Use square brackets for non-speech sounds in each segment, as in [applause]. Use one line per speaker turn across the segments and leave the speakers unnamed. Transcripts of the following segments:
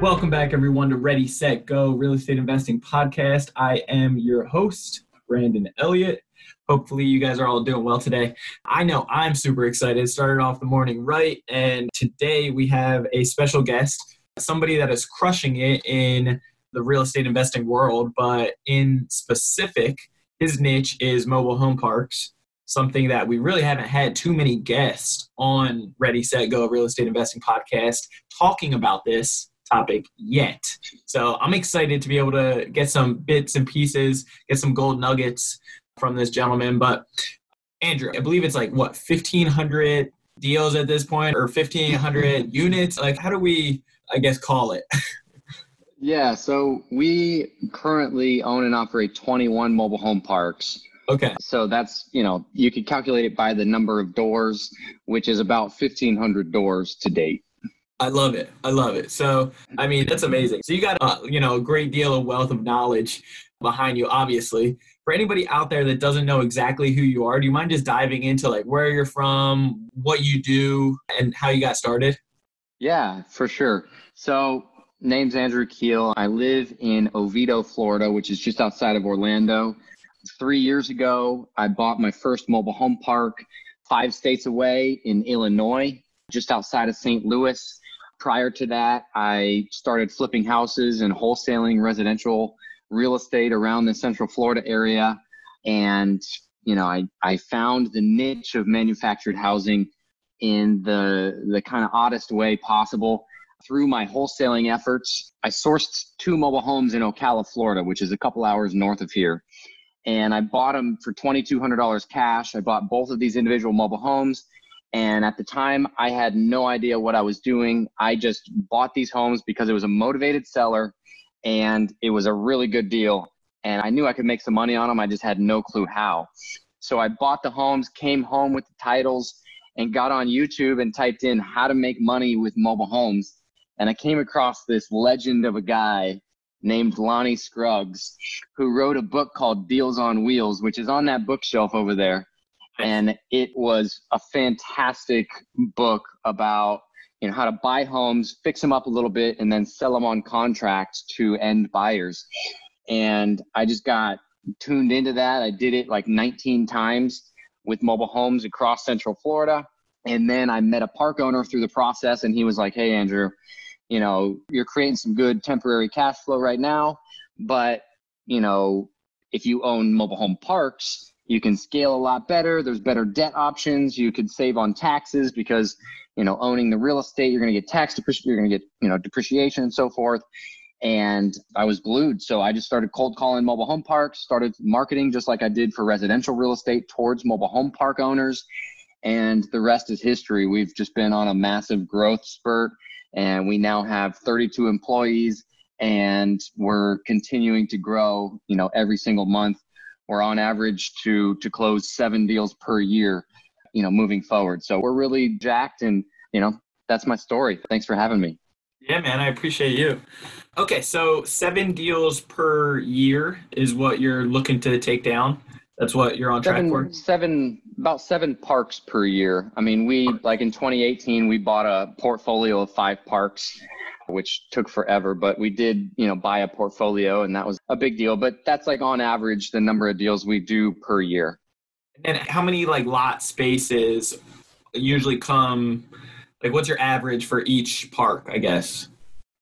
Welcome back, everyone, to Ready, Set, Go Real Estate Investing Podcast. I am your host, Brandon Elliott. Hopefully, you guys are all doing well today. I know I'm super excited. Started off the morning right, and today we have a special guest, somebody that is crushing it in the real estate investing world, but in specific, his niche is mobile home parks something that we really haven't had too many guests on Ready, Set, Go Real Estate Investing Podcast talking about this topic yet. So I'm excited to be able to get some bits and pieces, get some gold nuggets from this gentleman. But Andrew, I believe it's like what 1,500 deals at this point, or 1,500 units. Like, how do we, I guess, call it? [laughs]
yeah. So we currently own and operate 21 mobile home parks.
Okay.
So that's, you know, you could calculate it by the number of doors, which is about 1,500 doors to date.
I love it. I love it. So, I mean, that's amazing. So you got a, you know, a great deal of wealth of knowledge behind you, obviously. For anybody out there that doesn't know exactly who you are, do you mind just diving into like where you're from, what you do, and how you got started?
Yeah, for sure. So, name's Andrew Keel. I live in Oviedo, Florida, which is just outside of Orlando. Three years ago, I bought my first mobile home park five states away in Illinois, just outside of St. Louis. Prior to that, I started flipping houses and wholesaling residential real estate around the Central Florida area. And, you know, I, I found the niche of manufactured housing in the, the kind of oddest way possible. Through my wholesaling efforts, I sourced two mobile homes in Ocala, Florida, which is a couple hours north of here. And I bought them for $2,200 cash. I bought both of these individual mobile homes and at the time, I had no idea what I was doing. I just bought these homes because it was a motivated seller and it was a really good deal. And I knew I could make some money on them. I just had no clue how. So I bought the homes, came home with the titles, and got on YouTube and typed in how to make money with mobile homes. And I came across this legend of a guy named Lonnie Scruggs, who wrote a book called Deals on Wheels, which is on that bookshelf over there and it was a fantastic book about you know how to buy homes fix them up a little bit and then sell them on contract to end buyers. And i just got tuned into that. I did it like 19 times with mobile homes across central florida. And then i met a park owner through the process and he was like hey andrew you know you're creating some good temporary cash flow right now but you know if you own mobile home parks you can scale a lot better. There's better debt options. You could save on taxes because you know owning the real estate you're going to get tax depreciation you're going to get you know depreciation and so forth. And i was glued so i just started cold calling mobile home parks started marketing just like i did for residential real estate towards mobile home park owners. And the rest is history. We've just been on a massive growth spurt and we now have 32 employees and we're continuing to grow you know every single month we're on average to to close seven deals per year you know moving forward. So we're really jacked and you know that's my story. Thanks for having me.
Yeah man i appreciate you. Okay so seven deals per year is what you're looking to take down? That's what you're on
seven,
track for?
seven about seven parks per year. I mean we like in 2018 we bought a portfolio of five parks which took forever, but we did, you know, buy a portfolio and that was a big deal. But that's like on average the number of deals we do per year.
And how many like lot spaces usually come like what's your average for each park, I guess?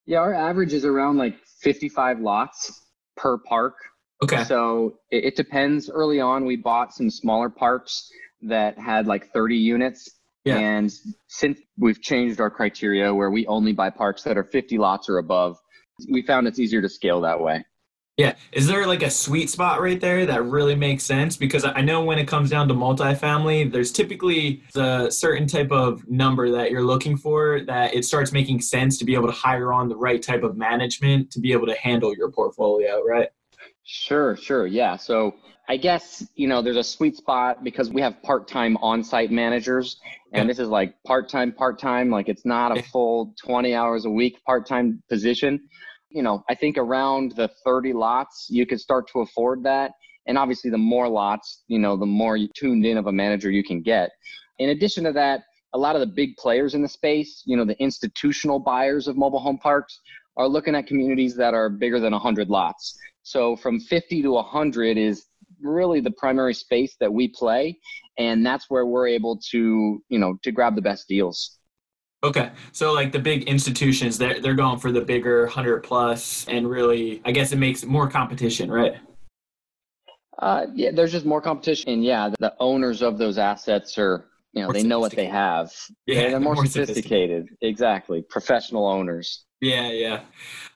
Yeah, our average is around like 55 lots per park.
Okay.
So it, it depends. Early on, we bought some smaller parks that had like 30 units yeah. And since we've changed our criteria where we only buy parks that are 50 lots or above, we found it's easier to scale that way.
Yeah. Is there like a sweet spot right there that really makes sense? Because I know when it comes down to multifamily, there's typically a certain type of number that you're looking for that it starts making sense to be able to hire on the right type of management to be able to handle your portfolio, right?
Sure, sure. Yeah. So I guess, you know, there's a sweet spot because we have part time on site managers, and this is like part time, part time. Like it's not a full 20 hours a week part time position you know, I think around the 30 lots, you could start to afford that. And obviously, the more lots, you know, the more you tuned in of a manager you can get. In addition to that, a lot of the big players in the space, you know, the institutional buyers of mobile home parks are looking at communities that are bigger than 100 lots. So from 50 to 100 is really the primary space that we play and that's where we're able to, you know, to grab the best deals.
Okay. So like the big institutions, they're they're going for the bigger hundred plus and really I guess it makes more competition, right?
Uh, yeah, there's just more competition. And yeah, the, owners of those assets are, you know, more they know what they have. Yeah, they're, they're more, more sophisticated. sophisticated. Exactly. Professional owners.
Yeah, yeah.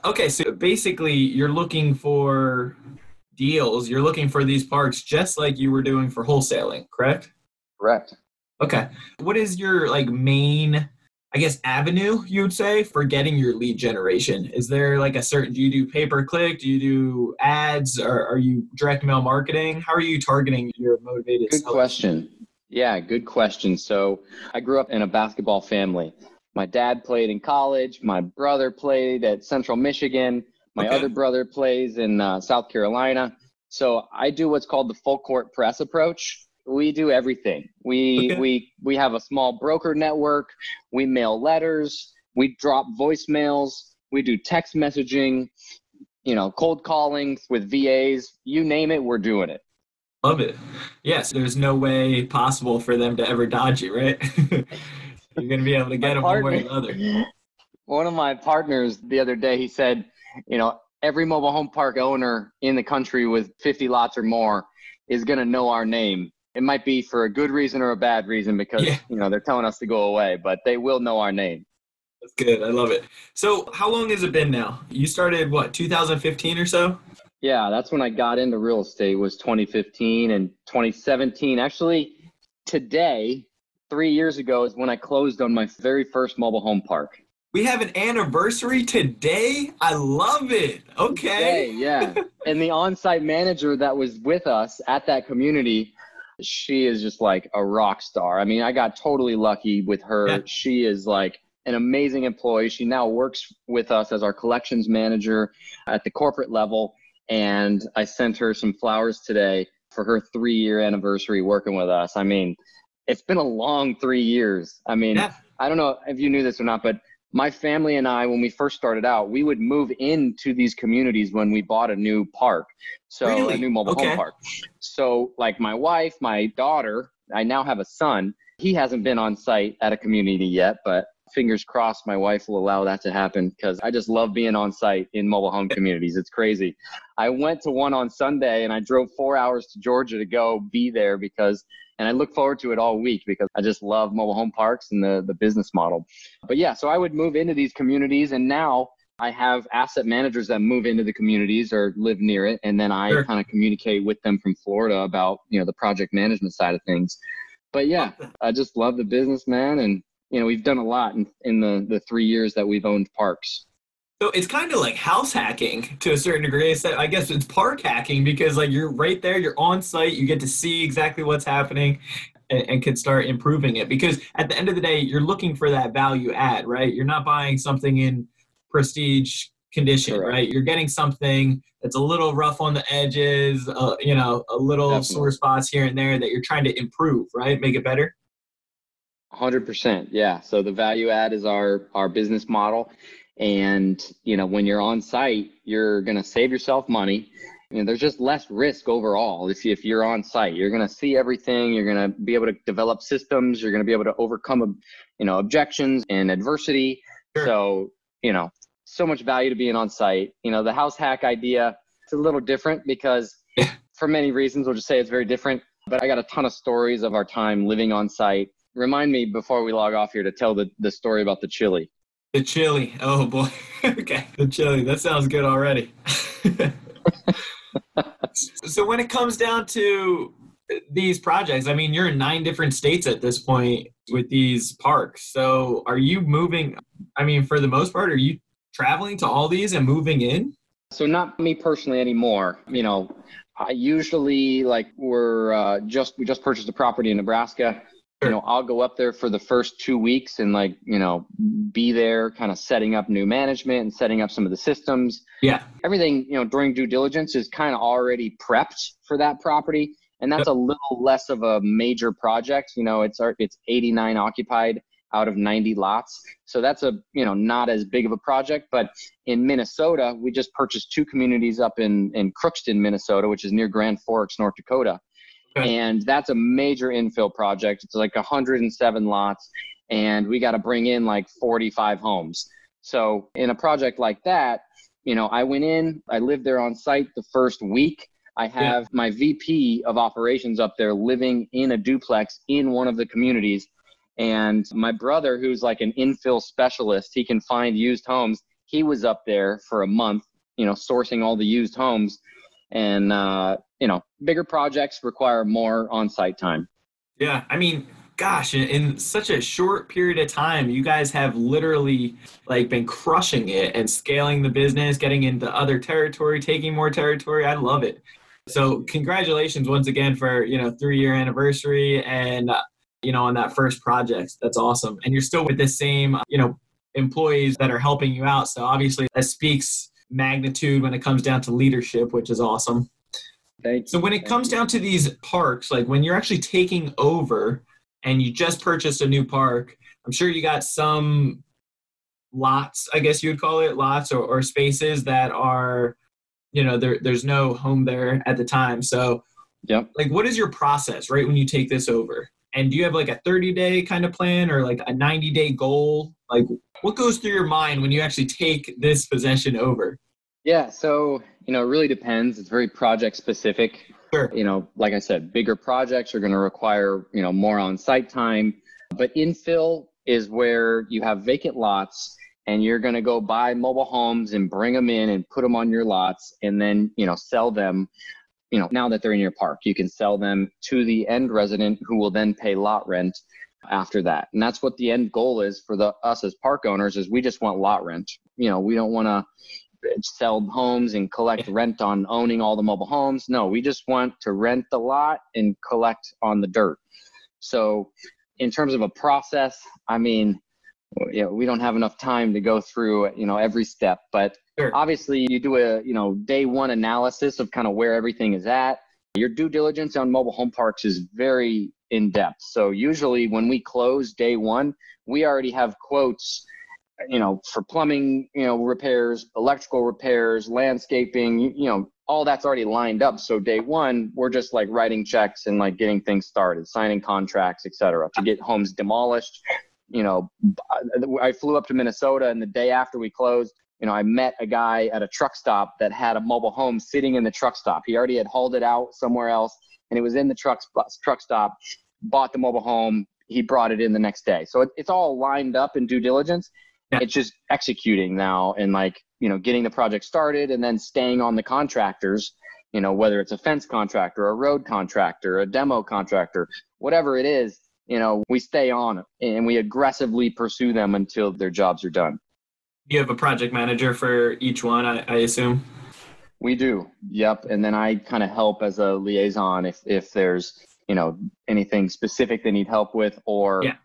Okay, so basically you're looking for deals, you're looking for these parks just like you were doing for wholesaling, correct?
Correct.
Okay. What is your like main I guess avenue you would say for getting your lead generation? Is there like a certain do you do pay per click? Do you do ads or are you direct mail marketing? How are you targeting your motivated
Good sellers? question. Yeah, good question. So I grew up in a basketball family. My dad played in college. My brother played at Central Michigan. My okay. other brother plays in uh, South Carolina. So I do what's called the full court press approach we do everything. We okay. we we have a small broker network. We mail letters. We drop voicemails. We do text messaging. You know, cold calling with VAs. You name it, we're doing it.
Love it. Yes, there's no way possible for them to ever dodge you, right? [laughs] You're going to be able to get them one way or the other.
One of my partners the other day, he said, you know, every mobile home park owner in the country with 50 lots or more is going to know our name it might be for a good reason or a bad reason because yeah. you know they're telling us to go away, but they will know our name.
That's good. I love it. So, how long has it been now? You started what, 2015 or so?
Yeah, that's when I got into real estate was 2015 and 2017. Actually, today, 3 years ago is when I closed on my very first mobile home park.
We have an anniversary today. I love it. Okay.
Today, yeah. [laughs] and the on-site manager that was with us at that community she is just like a rock star. I mean, I got totally lucky with her. Yeah. She is like an amazing employee. She now works with us as our collections manager at the corporate level. And I sent her some flowers today for her three year anniversary working with us. I mean, it's been a long three years. I mean, yeah. I don't know if you knew this or not, but my family and I, when we first started out, we would move into these communities when we bought a new park. So really? a new mobile okay. home park. So like my wife, my daughter, I now have a son. He hasn't been on site at a community yet, but fingers crossed my wife will allow that to happen because I just love being on site in mobile home communities. It's crazy. I went to one on Sunday and I drove four hours to Georgia to go be there because and I look forward to it all week because I just love mobile home parks and the the business model. But yeah, so I would move into these communities, and now I have asset managers that move into the communities or live near it, and then I sure. kind of communicate with them from Florida about you know the project management side of things. But yeah, I just love the business, man, and you know we've done a lot in, in the the three years that we've owned parks.
So it's kind of like house hacking to a certain degree. I guess it's park hacking because like you're right there, you're on site, you get to see exactly what's happening and, and can start improving it. Because at the end of the day, you're looking for that value add, right? You're not buying something in prestige condition, Correct. right? You're getting something that's a little rough on the edges, uh, you know, a little Definitely. sore spots here and there that you're trying to improve, right? Make it better.
100% yeah so the value add is our our business model and, you know, when you're on site, you're going to save yourself money. And there's just less risk overall if, if you're on site. You're going to see everything. You're going to be able to develop systems. You're going to be able to overcome, you know, objections and adversity. Sure. So, you know, so much value to being on site. You know, the house hack idea, it's a little different because for many reasons, we'll just say it's very different. But I got a ton of stories of our time living on site. Remind me before we log off here to tell the, the story about the chili.
The chili. Oh boy. [laughs] okay. The chili. That sounds good already. [laughs] so when it comes down to these projects, I mean, you're in nine different states at this point with these parks. So are you moving? I mean, for the most part, are you traveling to all these and moving in?
So not me personally anymore. You know, I usually like we're uh, just we just purchased a property in Nebraska. You know, I'll go up there for the first two weeks and like you know be there, kind of setting up new management and setting up some of the systems.
Yeah,
everything you know during due diligence is kind of already prepped for that property, and that's a little less of a major project. You know, it's it's 89 occupied out of 90 lots. So that's a, you know, not as big of a project, but in Minnesota, we just purchased two communities up in, in Crookston, Minnesota, which is near Grand Forks, North Dakota. And that's a major infill project. It's like 107 lots and we got to bring in like 45 homes. So in a project like that, you know, I went in, I lived there on site the first week. I have yeah. my VP of operations up there living in a duplex in one of the communities and my brother, who's like an infill specialist, he can find used homes. He was up there for a month, you know, sourcing all the used homes. And, uh, you know, bigger projects require more on site time.
Yeah. I mean, gosh, in, in, such a short period of time, you guys have literally like been crushing it and scaling the business, getting into other territory, taking more territory. I love it. So congratulations once again for, you know, three year anniversary. And uh, you know, on that first project. That's awesome. And you're still with the same, uh, you know, employees that are helping you out. So obviously that speaks magnitude when it comes down to leadership, which is awesome. So when it comes down to these parks, like when you're actually taking over and you just purchased a new park, I'm sure you got some lots, I guess you would call it lots or, or spaces that are, you know, there, there's no home there at the time. So
Yep.
Like, what is your process right when you take this over? And do you have like a 30 day kind of plan or like a 90 day goal? Like, what goes through your mind when you actually take this possession over?
Yeah, so, you know, it really depends. It's very project specific.
Sure.
You know, like I said, bigger projects are going to require, you know, more on site time. But infill is where you have vacant lots and you're going to go buy mobile homes and bring them in and put them on your lots and then, you know, sell them you know, now that they're in your park, you can sell them to the end resident who will then pay lot rent after that. And that's what the end goal is for the us as park owners is we just want lot rent. You know, we don't want to sell homes and collect rent on owning all the mobile homes. No, we just want to rent the lot and collect on the dirt. So, in terms of a process, I mean, you know, we don't have enough time to go through, you know, every step, but Sure. Obviously, you do a you know day one analysis of kind of where everything is at. Your due diligence on mobile home parks is very in depth. So usually when we close day one, we already have quotes, you know, for plumbing, you know, repairs, electrical repairs, landscaping, you, you know, all that's already lined up. So day one, we're just like writing checks and like getting things started, signing contracts, etc., to get homes demolished. You know, I flew up to Minnesota, and the day after we closed, you know, I met a guy at a truck stop that had a mobile home sitting in the truck stop. He already had hauled it out somewhere else, and it was in the truck truck stop. Bought the mobile home. He brought it in the next day. So it, it's all lined up in due diligence. Yeah. It's just executing now and like you know getting the project started and then staying on the contractors. You know whether it's a fence contractor, a road contractor, a demo contractor, whatever it is. You know we stay on and we aggressively pursue them until their jobs are done.
You have a project manager for each one, I, I assume.
We do. Yep. And then I kind of help as a liaison if if there's you know anything specific they need help with, or yeah.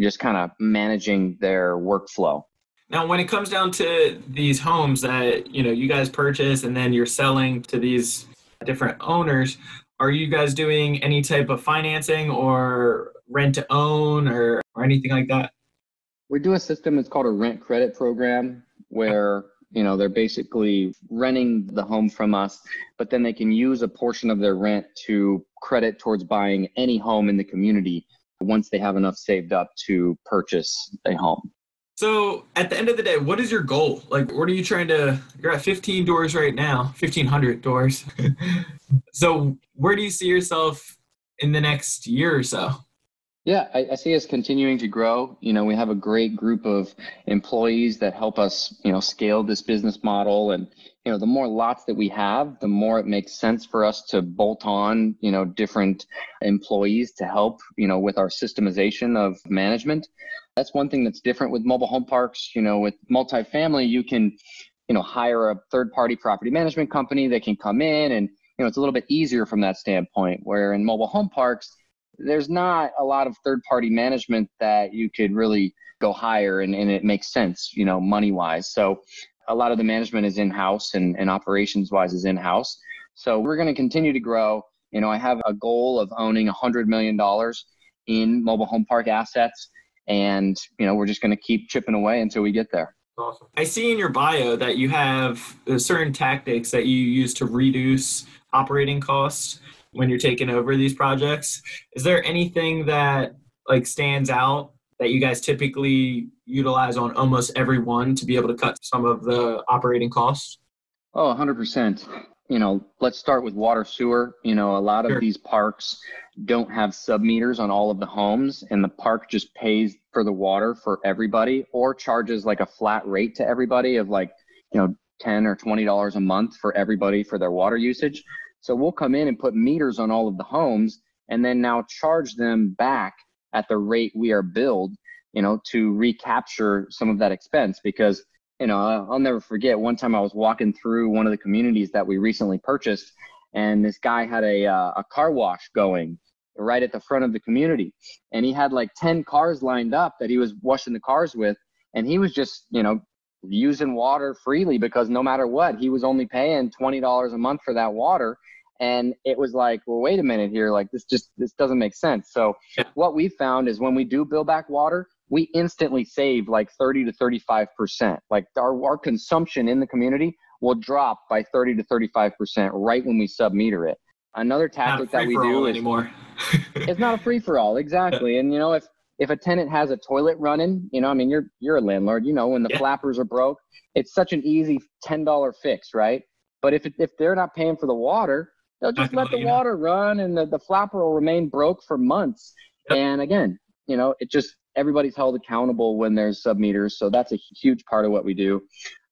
just kind of managing their workflow.
Now, when it comes down to these homes that you know you guys purchase and then you're selling to these different owners, are you guys doing any type of financing or rent to own or, or anything like that?
We do a system, it's called a rent credit program, where you know they're basically renting the home from us but then they can use a portion of their rent to credit towards buying any home in the community once they have enough saved up to purchase a home
so at the end of the day what is your goal like what are you trying to you're at 15 doors right now 1500 doors [laughs] so where do you see yourself in the next year or so
Yeah, I, I, see us continuing to grow. You know, we have a great group of employees that help us, you know, scale this business model. And, you know, the more lots that we have, the more it makes sense for us to bolt on, you know, different employees to help, you know, with our systemization of management. That's one thing that's different with mobile home parks. You know, with multifamily, you can, you know, hire a third party property management company that can come in and, you know, it's a little bit easier from that standpoint. Where in mobile home parks, there's not a lot of third party management that you could really go hire and, and it makes sense, you know, money wise. So a lot of the management is in house and, and operations wise is in house. So we're going to continue to grow. You know, I have a goal of owning $100 million in mobile home park assets. And, you know, we're just going to keep chipping away until we get there.
Awesome. I see in your bio that you have uh, certain tactics that you use to reduce operating costs when you're taking over these projects. Is there anything that like stands out that you guys typically utilize on almost every one to be able to cut some of the operating costs?
Oh, 100%. You know, let's start with water sewer. You know, a lot of sure. these parks don't have sub meters on all of the homes, and the park just pays for the water for everybody or charges like a flat rate to everybody of like, you know, 10 or $20 a month for everybody for their water usage. So we'll come in and put meters on all of the homes and then now charge them back at the rate we are billed, you know, to recapture some of that expense because you know, I'll never forget one time I was walking through one of the communities that we recently purchased, and this guy had a uh, a car wash going right at the front of the community, and he had like ten cars lined up that he was washing the cars with, and he was just you know using water freely because no matter what, he was only paying twenty dollars a month for that water, and it was like well wait a minute here like this just this doesn't make sense. So yeah. what we found is when we do bill back water we instantly save like 30 to 35 percent. Like our, our consumption in the community will drop by 30 to 35 percent right when we submeter it. Another tactic that we do is
anymore. [laughs]
It's not a free for all exactly and you know if if a tenant has a toilet running you know i mean you're you're a landlord you know when the yeah. flappers are broke it's such an easy $10 fix right? But if, it, if they're not paying for the water They'll just let the water run and the, the flapper will remain broke for months. Yep. And again, you know, it just everybody's held accountable when there's sub meters. So that's a huge part of what we do.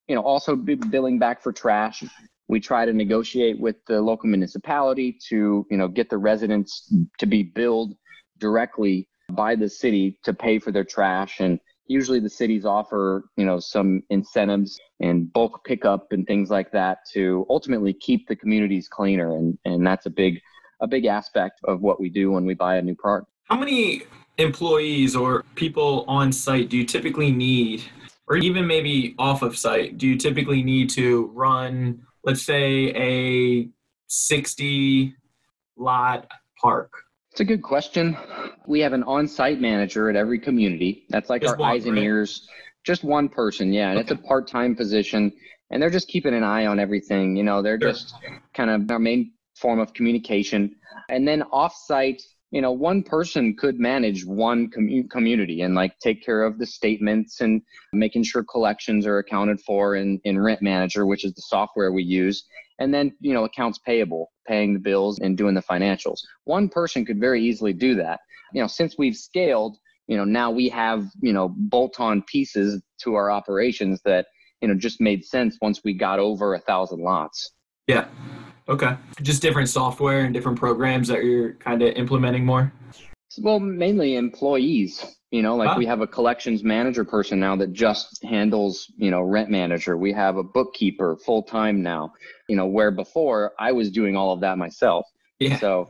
You know, also billing back for trash. We try to negotiate with the local municipality to, you know, get the residents to be billed directly by the city to pay for their trash and usually the cities offer you know some incentives and bulk pickup and things like that to ultimately keep the communities cleaner. And and that's a big a big aspect of what we do when we buy a new park.
How many employees or people on site do you typically need or even maybe off of site do you typically need to run let's say a 60 lot park
it's a good question. We have an on-site manager at every community. That's like just our eyes and ears. Just one person, yeah, and okay. it's a part-time position, and they're just keeping an eye on everything. You know, they're sure. just kind of our main form of communication. And then off-site, you know, one person could manage one com- community and like take care of the statements and making sure collections are accounted for in in Rent Manager, which is the software we use and then you know accounts payable paying the bills and doing the financials. One person could very easily do that. You know since we've scaled you know now we have you know bolt on pieces to our operations that you know just made sense once we got over a thousand lots.
Yeah. Okay. Just different software and different programs that you're kind of implementing more
well mainly employees you know, like we have a collections manager person now that just handles, you know, rent manager. We have a bookkeeper full time now, you know, where before I was doing all of that myself. Yeah. So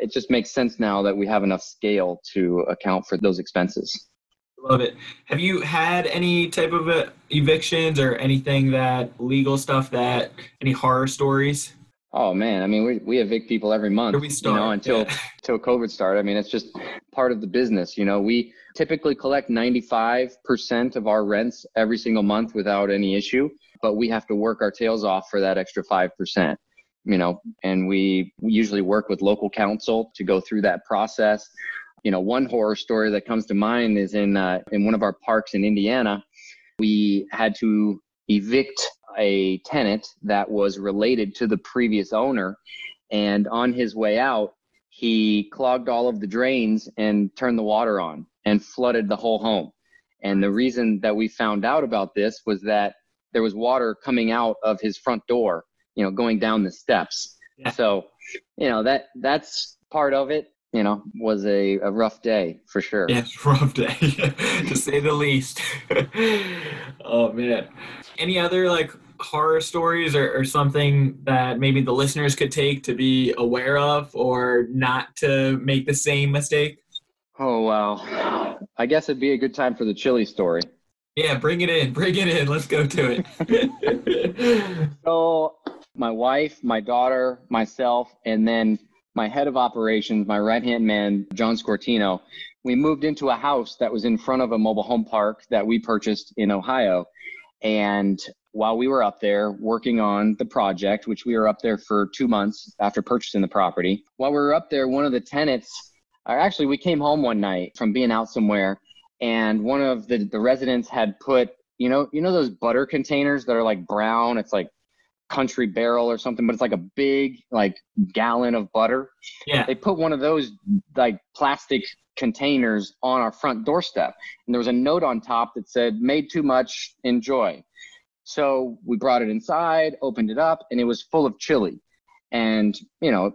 it just makes sense now that we have enough scale to account for those expenses.
Love it. Have you had any type of uh, evictions or anything that legal stuff that any horror stories?
Oh man, I mean, we, we evict people every month, you know, until yeah. [laughs] until COVID started. I mean, it's just part of the business. You know, we typically collect 95% of our rents every single month without any issue, but we have to work our tails off for that extra 5%. You know, and we usually work with local counsel to go through that process. You know, one horror story that comes to mind is in uh, in one of our parks in Indiana. We had to evict a tenant that was related to the previous owner. And on his way out, he clogged all of the drains and turned the water on and flooded the whole home. And the reason that we found out about this was that there was water coming out of his front door, you know, going down the steps.
Yeah.
So, you know, that that's part of it, you know, was a, a rough day for sure.
Yes, [laughs] rough day, [laughs] to say the least. [laughs] oh man. Any other like horror stories or, or something that maybe the listeners could take to be aware of or not to make the same mistake?
Oh wow. I guess it'd be a good time for the chili story.
Yeah, bring it in. Bring it in. Let's go to it.
So my wife, my daughter, myself, and then my head of operations, my right hand man, John Scortino, we moved into a house that was in front of a mobile home park that we purchased in Ohio. And while we were up there working on the project, which we were up there for two months after purchasing the property, while we were up there, one of the tenants, or actually, we came home one night from being out somewhere, and one of the, the residents had put, you know, you know those butter containers that are like brown. It's like country barrel or something, but it's like a big like gallon of butter.
yeah.
They put one of those like plastic containers on our front doorstep, and there was a note on top that said "Made too much, enjoy." So we brought it inside, opened it up, and it was full of chili, and you know,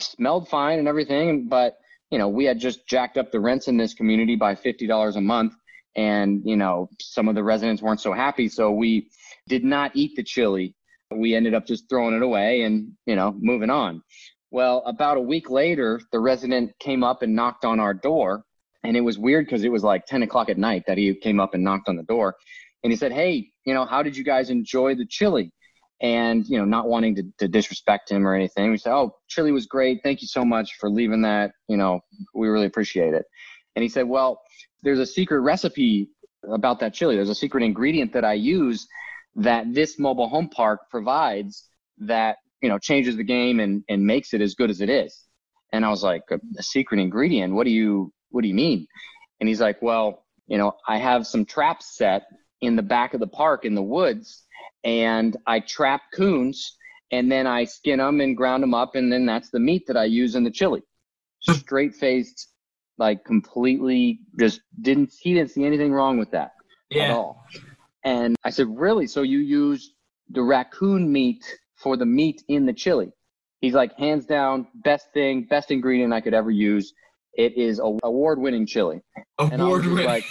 smelled fine and everything, but you know, we had just jacked up the rents in this community by fifty dollars a month, and you know, some of the residents weren't so happy, so we did not eat the chili. We ended up just throwing it away and you know, moving on. Well, about a week later, the resident came up and knocked on our door. And it was weird because it was like 10 o'clock at night that he came up and knocked on the door. And he said, Hey, you know, how did you guys enjoy the chili? And, you know, not wanting to, to disrespect him or anything, we said, Oh, chili was great. Thank you so much for leaving that. You know, we really appreciate it. And he said, Well, there's a secret recipe about that chili. There's a secret ingredient that I use that this mobile home park provides that you know changes the game and and makes it as good as it is. And i was like a, a secret ingredient? What do you what do you mean? And he's like well you know i have some traps set in the back of the park in the woods and i trap coons and then i skin them and ground them up and then that's the meat that i use in the chili. Hmm. Straight faced like completely just didn't he didn't see anything wrong with that at
Yeah.
all. And I said, Really? So you use the raccoon meat for the meat in the chili? He's like, Hands down, best thing, best ingredient I could ever use. It is a award winning chili. I
Award winning.
like,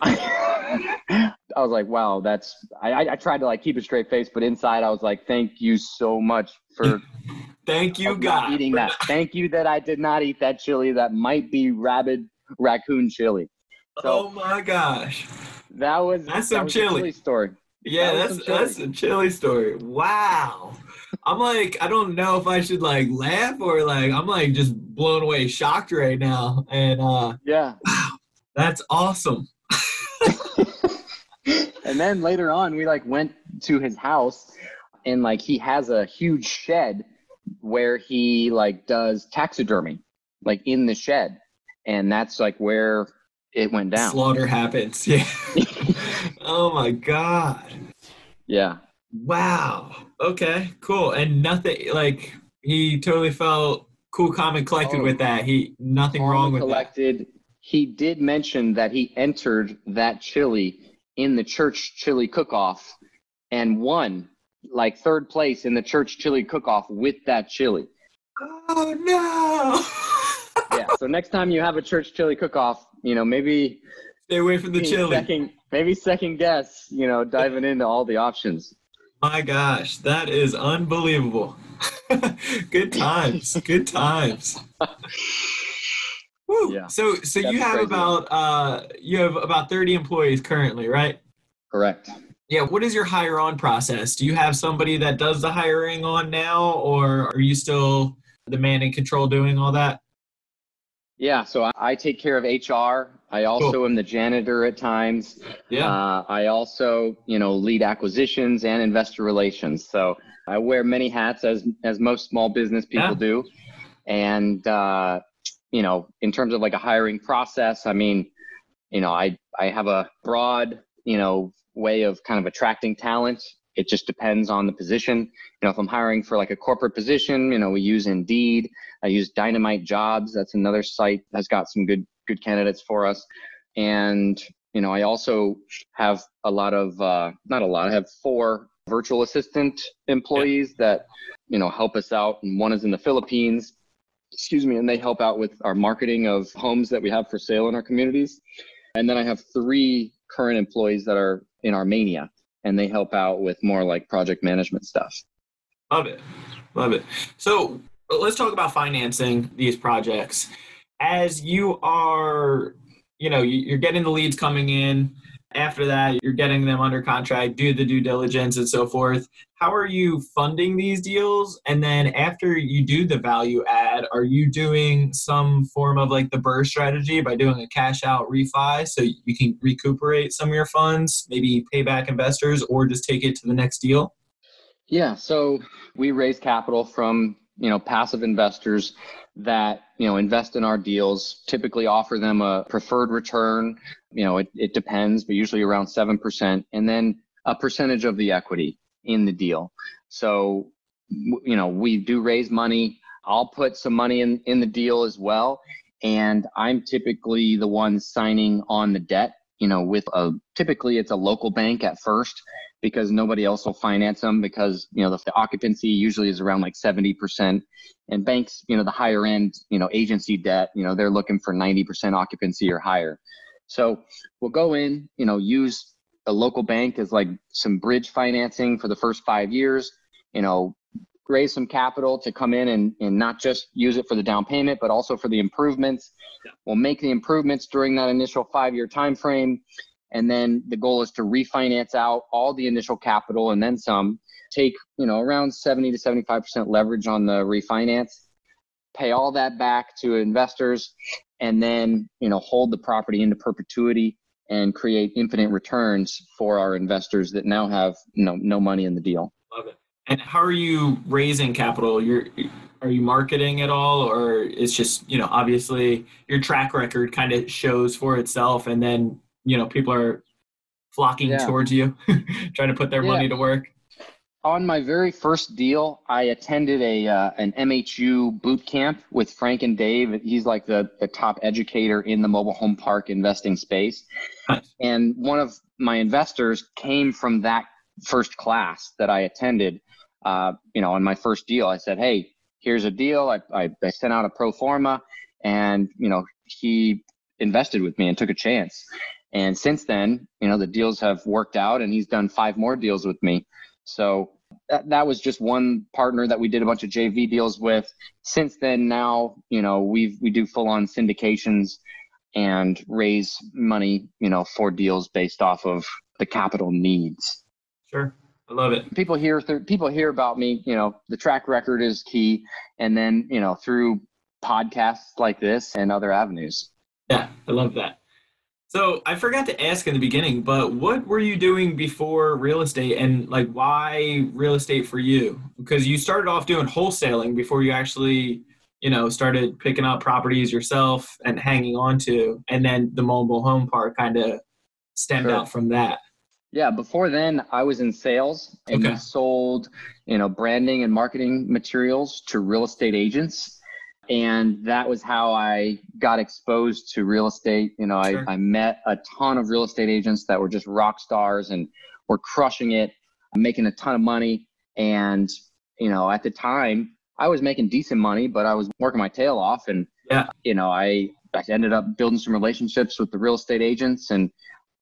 [laughs] I was like, wow, that's. I, I I tried to like keep a straight face, but inside I was like, thank you so much for [laughs]
Thank you, God.
eating that. Thank you that I did not eat that chili. That might be rabid raccoon chili.
oh my gosh.
That was
That's
that
some
was the
chili.
story.
Yeah,
That
that's
some
that's a chilly story. Wow. I'm like, I don't know if I should like laugh or like I'm like just blown away, shocked right now. And uh
Yeah.
that's awesome. [laughs]
and then later on, we like went to his house, and like he has a huge shed where he like does taxidermy, like in the shed, and that's like where it went down.
Slaughter happens. [laughs] Yeah. [laughs] oh my god.
yeah.
Wow. Okay, cool. And nothing like he totally felt cool, calm, and collected
Oh.
with that. He nothing wrong with that.
collected. He did mention that he entered that chili in the church chili cook-off and won like third place in the church chili cook-off with that chili.
Oh no. [laughs]
Yeah. so next time you have a church chili cook-off, you know, maybe
Stay away from the chili.
Second, maybe second guess, you know, diving into all the options.
My gosh, that is unbelievable. [laughs] Good times. [laughs] Good times. Woo.
Yeah.
So so you have
crazy.
about uh you have about 30 employees currently, right?
Correct.
Yeah, what is your hire on process? Do you have somebody that does the hiring on now or are you still the man in control doing all that?
Yeah. So I, I take care of HR. I also am the janitor at times.
Yeah.
Uh, I also, you know, lead acquisitions and investor relations. So I wear many hats as as most small business people
Yeah.
do. And uh, you know, in terms of like a hiring process, I mean, you know, I I have a broad, you know, way of kind of attracting talent it just depends on the position. You know, if I'm hiring for like a corporate position, you know, we use Indeed. I use Dynamite Jobs. That's another site that's got some good good candidates for us. And you know, I also have a lot of uh, not a lot. I have four virtual assistant employees that you know help us out, and one is in the Philippines. Excuse me, and they help out with our marketing of homes that we have for sale in our communities. And then I have three current employees that are in Armenia, and they help out with more like project management stuff.
Love it. Love it. So let's talk about financing these projects. As you are, you know, you're getting the leads coming in, after that, you're getting them under contract, do the due diligence and so forth. How are you funding these deals? And then after you do the value add, are you doing some form of like the BRRRR strategy by doing a cash out refi so you can recuperate some of your funds, maybe pay back investors, or just take it to the next deal?
Yeah, so we raise capital from you know passive investors that you know invest in our deals typically offer them a preferred return. You know it, it depends but usually around 7% and then a percentage of the equity in the deal. So you know we do raise money. I'll put some money in in the deal as well. And i'm typically the one signing on the debt you know with a typically it's a local bank at first because nobody else will finance them because you know the, the, occupancy usually is around like 70% and banks you know the higher end you know agency debt you know they're looking for 90% occupancy or higher. So we'll go in you know use a local bank as like some bridge financing for the first five years you know raise some capital to come in and, and not just use it for the down payment but also for the improvements. Yeah. we'll make the improvements during that initial five year time frame and then the goal is to refinance out all the initial capital and then some take you know around 70 to 75% leverage on the refinance pay all that back to investors and then you know hold the property into perpetuity and create infinite returns for our investors that now have you know, no money in the deal.
Love it. And how are you raising capital? You're are you marketing at all or it's just you know obviously your track record kind of shows for itself and then you know people are flocking yeah. towards you [laughs] trying to put their yeah. money to work
on my very first deal i attended a uh, an mhu boot camp with frank and dave he's like the, the top educator in the mobile home park investing space nice. and one of my investors came from that first class that i attended uh, you know on my first deal i said hey here's a deal I, I, I sent out a pro forma and you know he invested with me and took a chance and since then, you know, the deals have worked out and he's done five more deals with me. So that, that was just one partner that we did a bunch of JV deals with. Since then, now, you know, we've, we do full on syndications and raise money, you know, for deals based off of the capital needs.
Sure. I love it.
People hear th- people hear about me, you know, the track record is key and then, you know, through podcasts like this and other avenues.
Yeah, I love that. So I forgot to ask in the beginning, but what were you doing before real estate and like why real estate for you? Because you started off doing wholesaling before you actually, you know, started picking up properties yourself and hanging on to, and then the mobile home part kind of stemmed sure. out from that.
Yeah, before then I was in sales and okay. sold, you know, branding and marketing materials to real estate agents and that was how I got exposed to real estate. You know, sure. I, I met a ton of real estate agents that were just rock stars and were crushing it, making a ton of money. And, you know, at the time, I was making decent money, but I was working my tail off. And, yeah. you know, I, I ended up building some relationships with the real estate agents. And,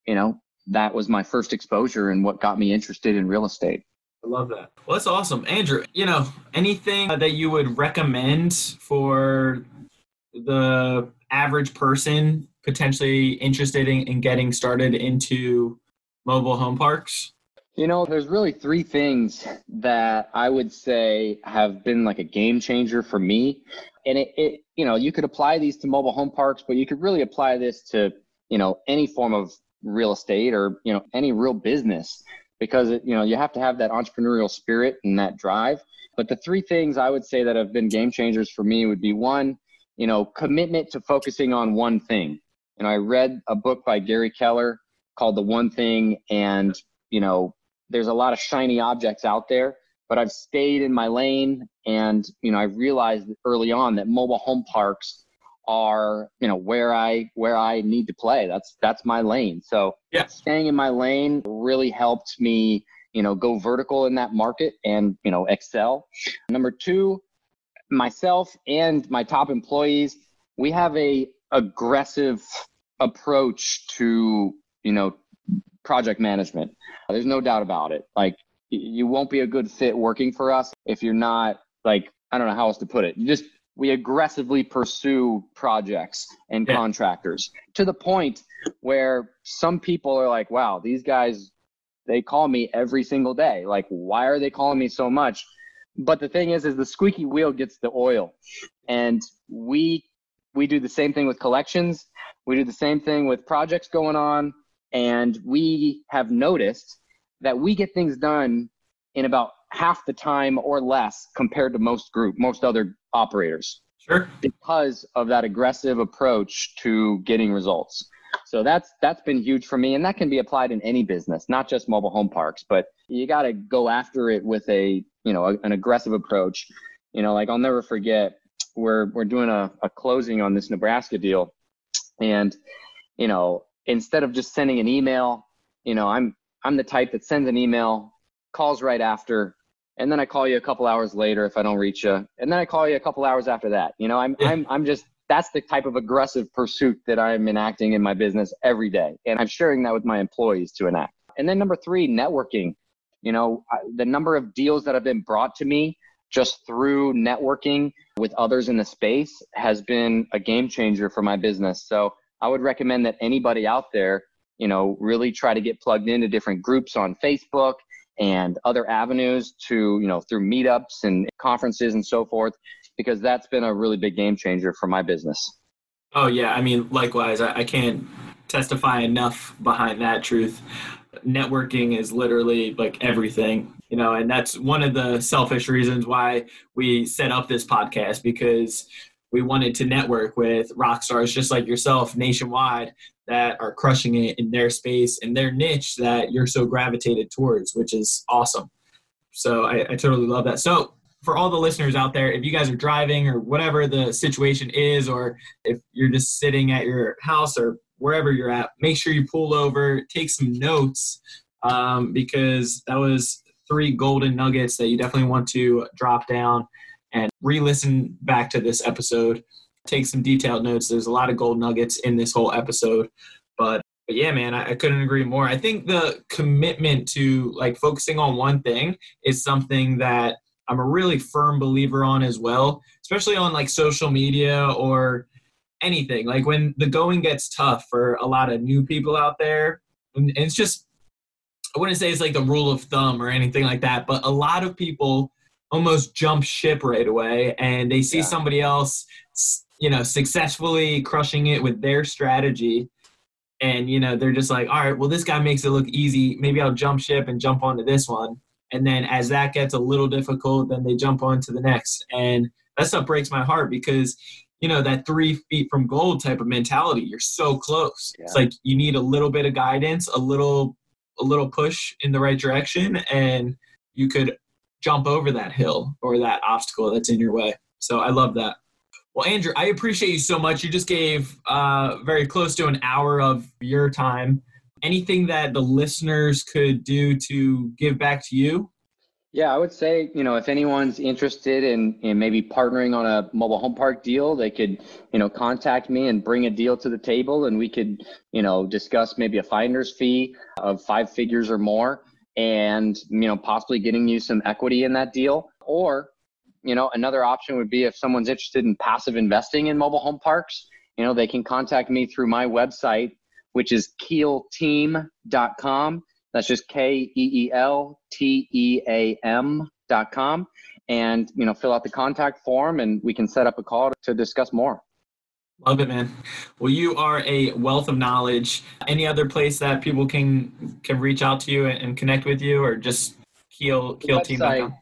you know, that was my first exposure and what got me interested in real estate.
I love that. Well, that's awesome. Andrew, you know, anything that you would recommend for the average person potentially interested in, in getting started into mobile home parks?
You know, there's really three things that I would say have been like a game changer for me. And it, it, you know, you could apply these to mobile home parks, but you could really apply this to, you know, any form of real estate or, you know, any real business because it, you know you have to have that entrepreneurial spirit and that drive. But the three things I would say that have been game changers for me would be one, you know, commitment to focusing on one thing. And I read a book by Gary Keller called The One Thing, and you know there's a lot of shiny objects out there, but I've stayed in my lane and, you know, I realized early on that mobile home parks are, you know, where I where I need to play. That's that's my lane. So
yeah.
staying in my lane really helped me, you know, go vertical in that market and, you know, excel. Number 2, myself and my top employees, we have a aggressive approach to, you know, project management. There's no doubt about it. Like you won't be a good fit working for us if you're not like I don't know how else to put it. You just we aggressively pursue projects and yeah. contractors to the point where some people are like, "Wow, these guys they call me every single day. Like, why are they calling me so much?" But the thing is is the squeaky wheel gets the oil. And we we do the same thing with collections. We do the same thing with projects going on and we have noticed that we get things done in about half the time or less compared to most group, most other operators.
Sure.
Because of that aggressive approach to getting results. So that's that's been huge for me, and that can be applied in any business, not just mobile home parks. But you got to go after it with a you know a, an aggressive approach. You know, like I'll never forget, we're we're doing a, a closing on this Nebraska deal, and you know instead of just sending an email, you know, I'm I'm the type that sends an email, calls right after, and then I call you a couple hours later if I don't reach you, and then I call you a couple hours after that. You know, I'm yeah. I'm I'm just that's the type of aggressive pursuit that I'm enacting in my business every day, and I'm sharing that with my employees to enact. And then number three, networking. You know, the number of deals that have been brought to me just through networking with others in the space has been a game changer for my business. So I would recommend that anybody out there, you know, really try to get plugged into different groups on Facebook and other avenues to, you know, through meetups and conferences and so forth, because that's been a really big game changer for my business.
Oh, yeah. I mean, likewise, I, I can't testify enough behind that truth. Networking is literally like everything, you know, and that's one of the selfish reasons why we set up this podcast because we wanted to network with rock stars just like yourself nationwide that are crushing it in their space and their niche that you're so gravitated towards, which is awesome. So I, I totally love that. So for all the listeners out there, if you guys are driving or whatever the situation is, or if you're just sitting at your house or wherever you're at, make sure you pull over, take some notes, um, because that was three golden nuggets that you definitely want to drop down and re-listen back to this episode take some detailed notes. There's a lot of gold nuggets in this whole episode but, but yeah man I, I couldn't agree more. I think the commitment to like focusing on one thing is something that i'm a really firm believer on as well especially on like social media or anything. Like when the going gets tough for a lot of new people out there and it's just I wouldn't say it's like the rule of thumb or anything like that, but a lot of people almost jump ship right away and they see yeah. somebody else you know successfully crushing it with their strategy and you know they're just like all right well this guy makes it look easy maybe i'll jump ship and jump onto this one and then as that gets a little difficult then they jump on to the next and that stuff breaks my heart because you know that three feet from gold type of mentality you're so close yeah. it's like you need a little bit of guidance a little a little push in the right direction and you could jump over that hill or that obstacle that's in your way. So I love that. Well, Andrew, I appreciate you so much. You just gave uh, very close to an hour of your time. Anything that the listeners could do to give back to you?
Yeah, I would say, you know, if anyone's interested in, in maybe partnering on a mobile home park deal, they could, you know, contact me and bring a deal to the table and we could, you know, discuss maybe a finder's fee of five figures or more and you know possibly getting you some equity in that deal or you know another option would be if someone's interested in passive investing in mobile home parks you know they can contact me through my website which is keelteam.com that's just k-e-e-l-t-e-a-m.com and you know fill out the contact form and we can set up a call to discuss more
Love it, man. Well, you are a wealth of knowledge. Any other place that people can can reach out to you and connect with you, or just keel keel team?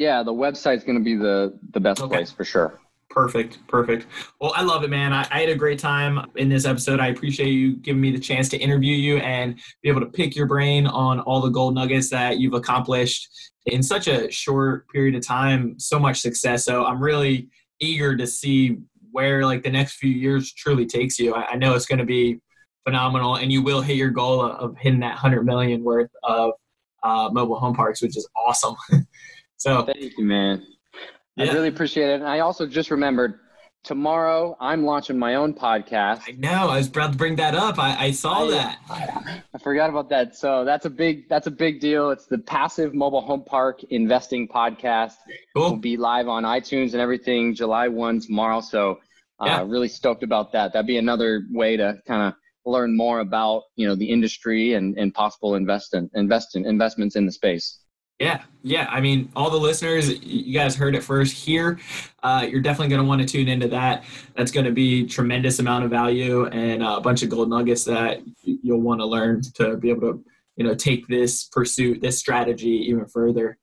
Yeah, the website's going to be the the best okay. place for sure.
Perfect, perfect. Well, I love it, man. I, I, had a great time in this episode. I appreciate you giving me the chance to interview you and be able to pick your brain on all the gold nuggets that you've accomplished in such a short period of time. So much success. So I'm really eager to see where like the next few years truly takes you. I, I know it's going to be phenomenal, and you will hit your goal of hitting that hundred million worth of uh, mobile home parks, which is awesome. [laughs] so
thank you, man. Yeah. I really appreciate it. And I also just remembered tomorrow I'm launching my own podcast.
I know. I was about to bring that up. I, I saw I, that.
I, I forgot about that. So that's a big that's a big deal. It's the Passive Mobile Home Park Investing Podcast. Cool. Will be live on iTunes and everything July one tomorrow. So uh, yeah. really stoked about that. That'd be another way to kind of learn more about you know the industry and, and possible invest in, invest in, investments in the space.
Yeah, yeah. I mean, all the listeners, you guys heard it first here. Uh, you're definitely going to want to tune into that. That's going to be tremendous amount of value and a bunch of gold nuggets that you'll want to learn to be able to, you know, take this pursuit, this strategy even further.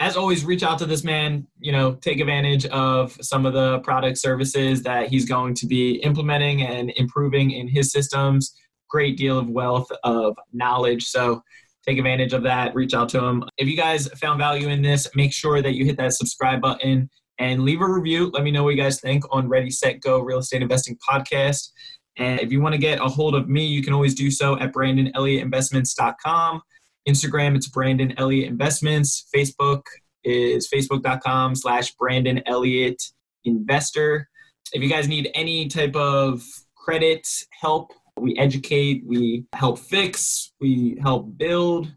As always, reach out to this man. You know, take advantage of some of the product services that he's going to be implementing and improving in his systems. Great deal of wealth of knowledge. So take advantage of that. Reach out to them. If you guys found value in this, make sure that you hit that subscribe button and leave a review. Let me know what you guys think on Ready, Set, Go Real Estate Investing Podcast. And if you want to get a hold of me, you can always do so at BrandonElliottInvestments.com. Instagram, it's Brandon Elliott Investments. Facebook is facebook.com slash Brandon Elliott Investor. If you guys need any type of credit help we educate, we help fix, we help build,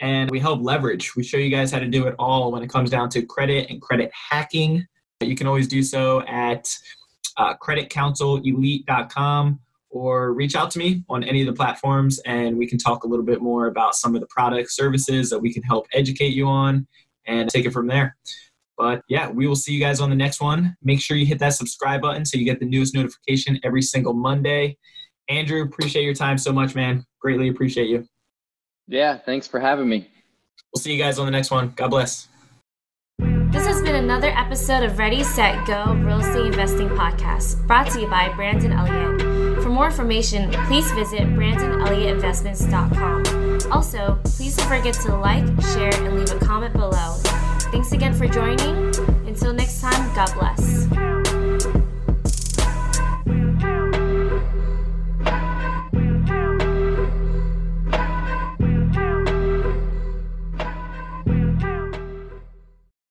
and we help leverage. We show you guys how to do it all when it comes down to credit and credit hacking. You can always do so at uh, creditcounselelite.com or reach out to me on any of the platforms and we can talk a little bit more about some of the product services that we can help educate you on and take it from there. But yeah, we will see you guys on the next one. Make sure you hit that subscribe button so you get the newest notification every single Monday. Andrew, appreciate your time so much, man. Greatly appreciate you.
Yeah, thanks for having me.
We'll see you guys on the next one. God bless.
This has been another episode of Ready, Set, Go Real Estate Investing Podcast, brought to you by Brandon Elliott. For more information, please visit BrandonElliottInvestments.com. Also, please don't forget to like, share, and leave a comment below. Thanks again for joining. Until next time, God bless.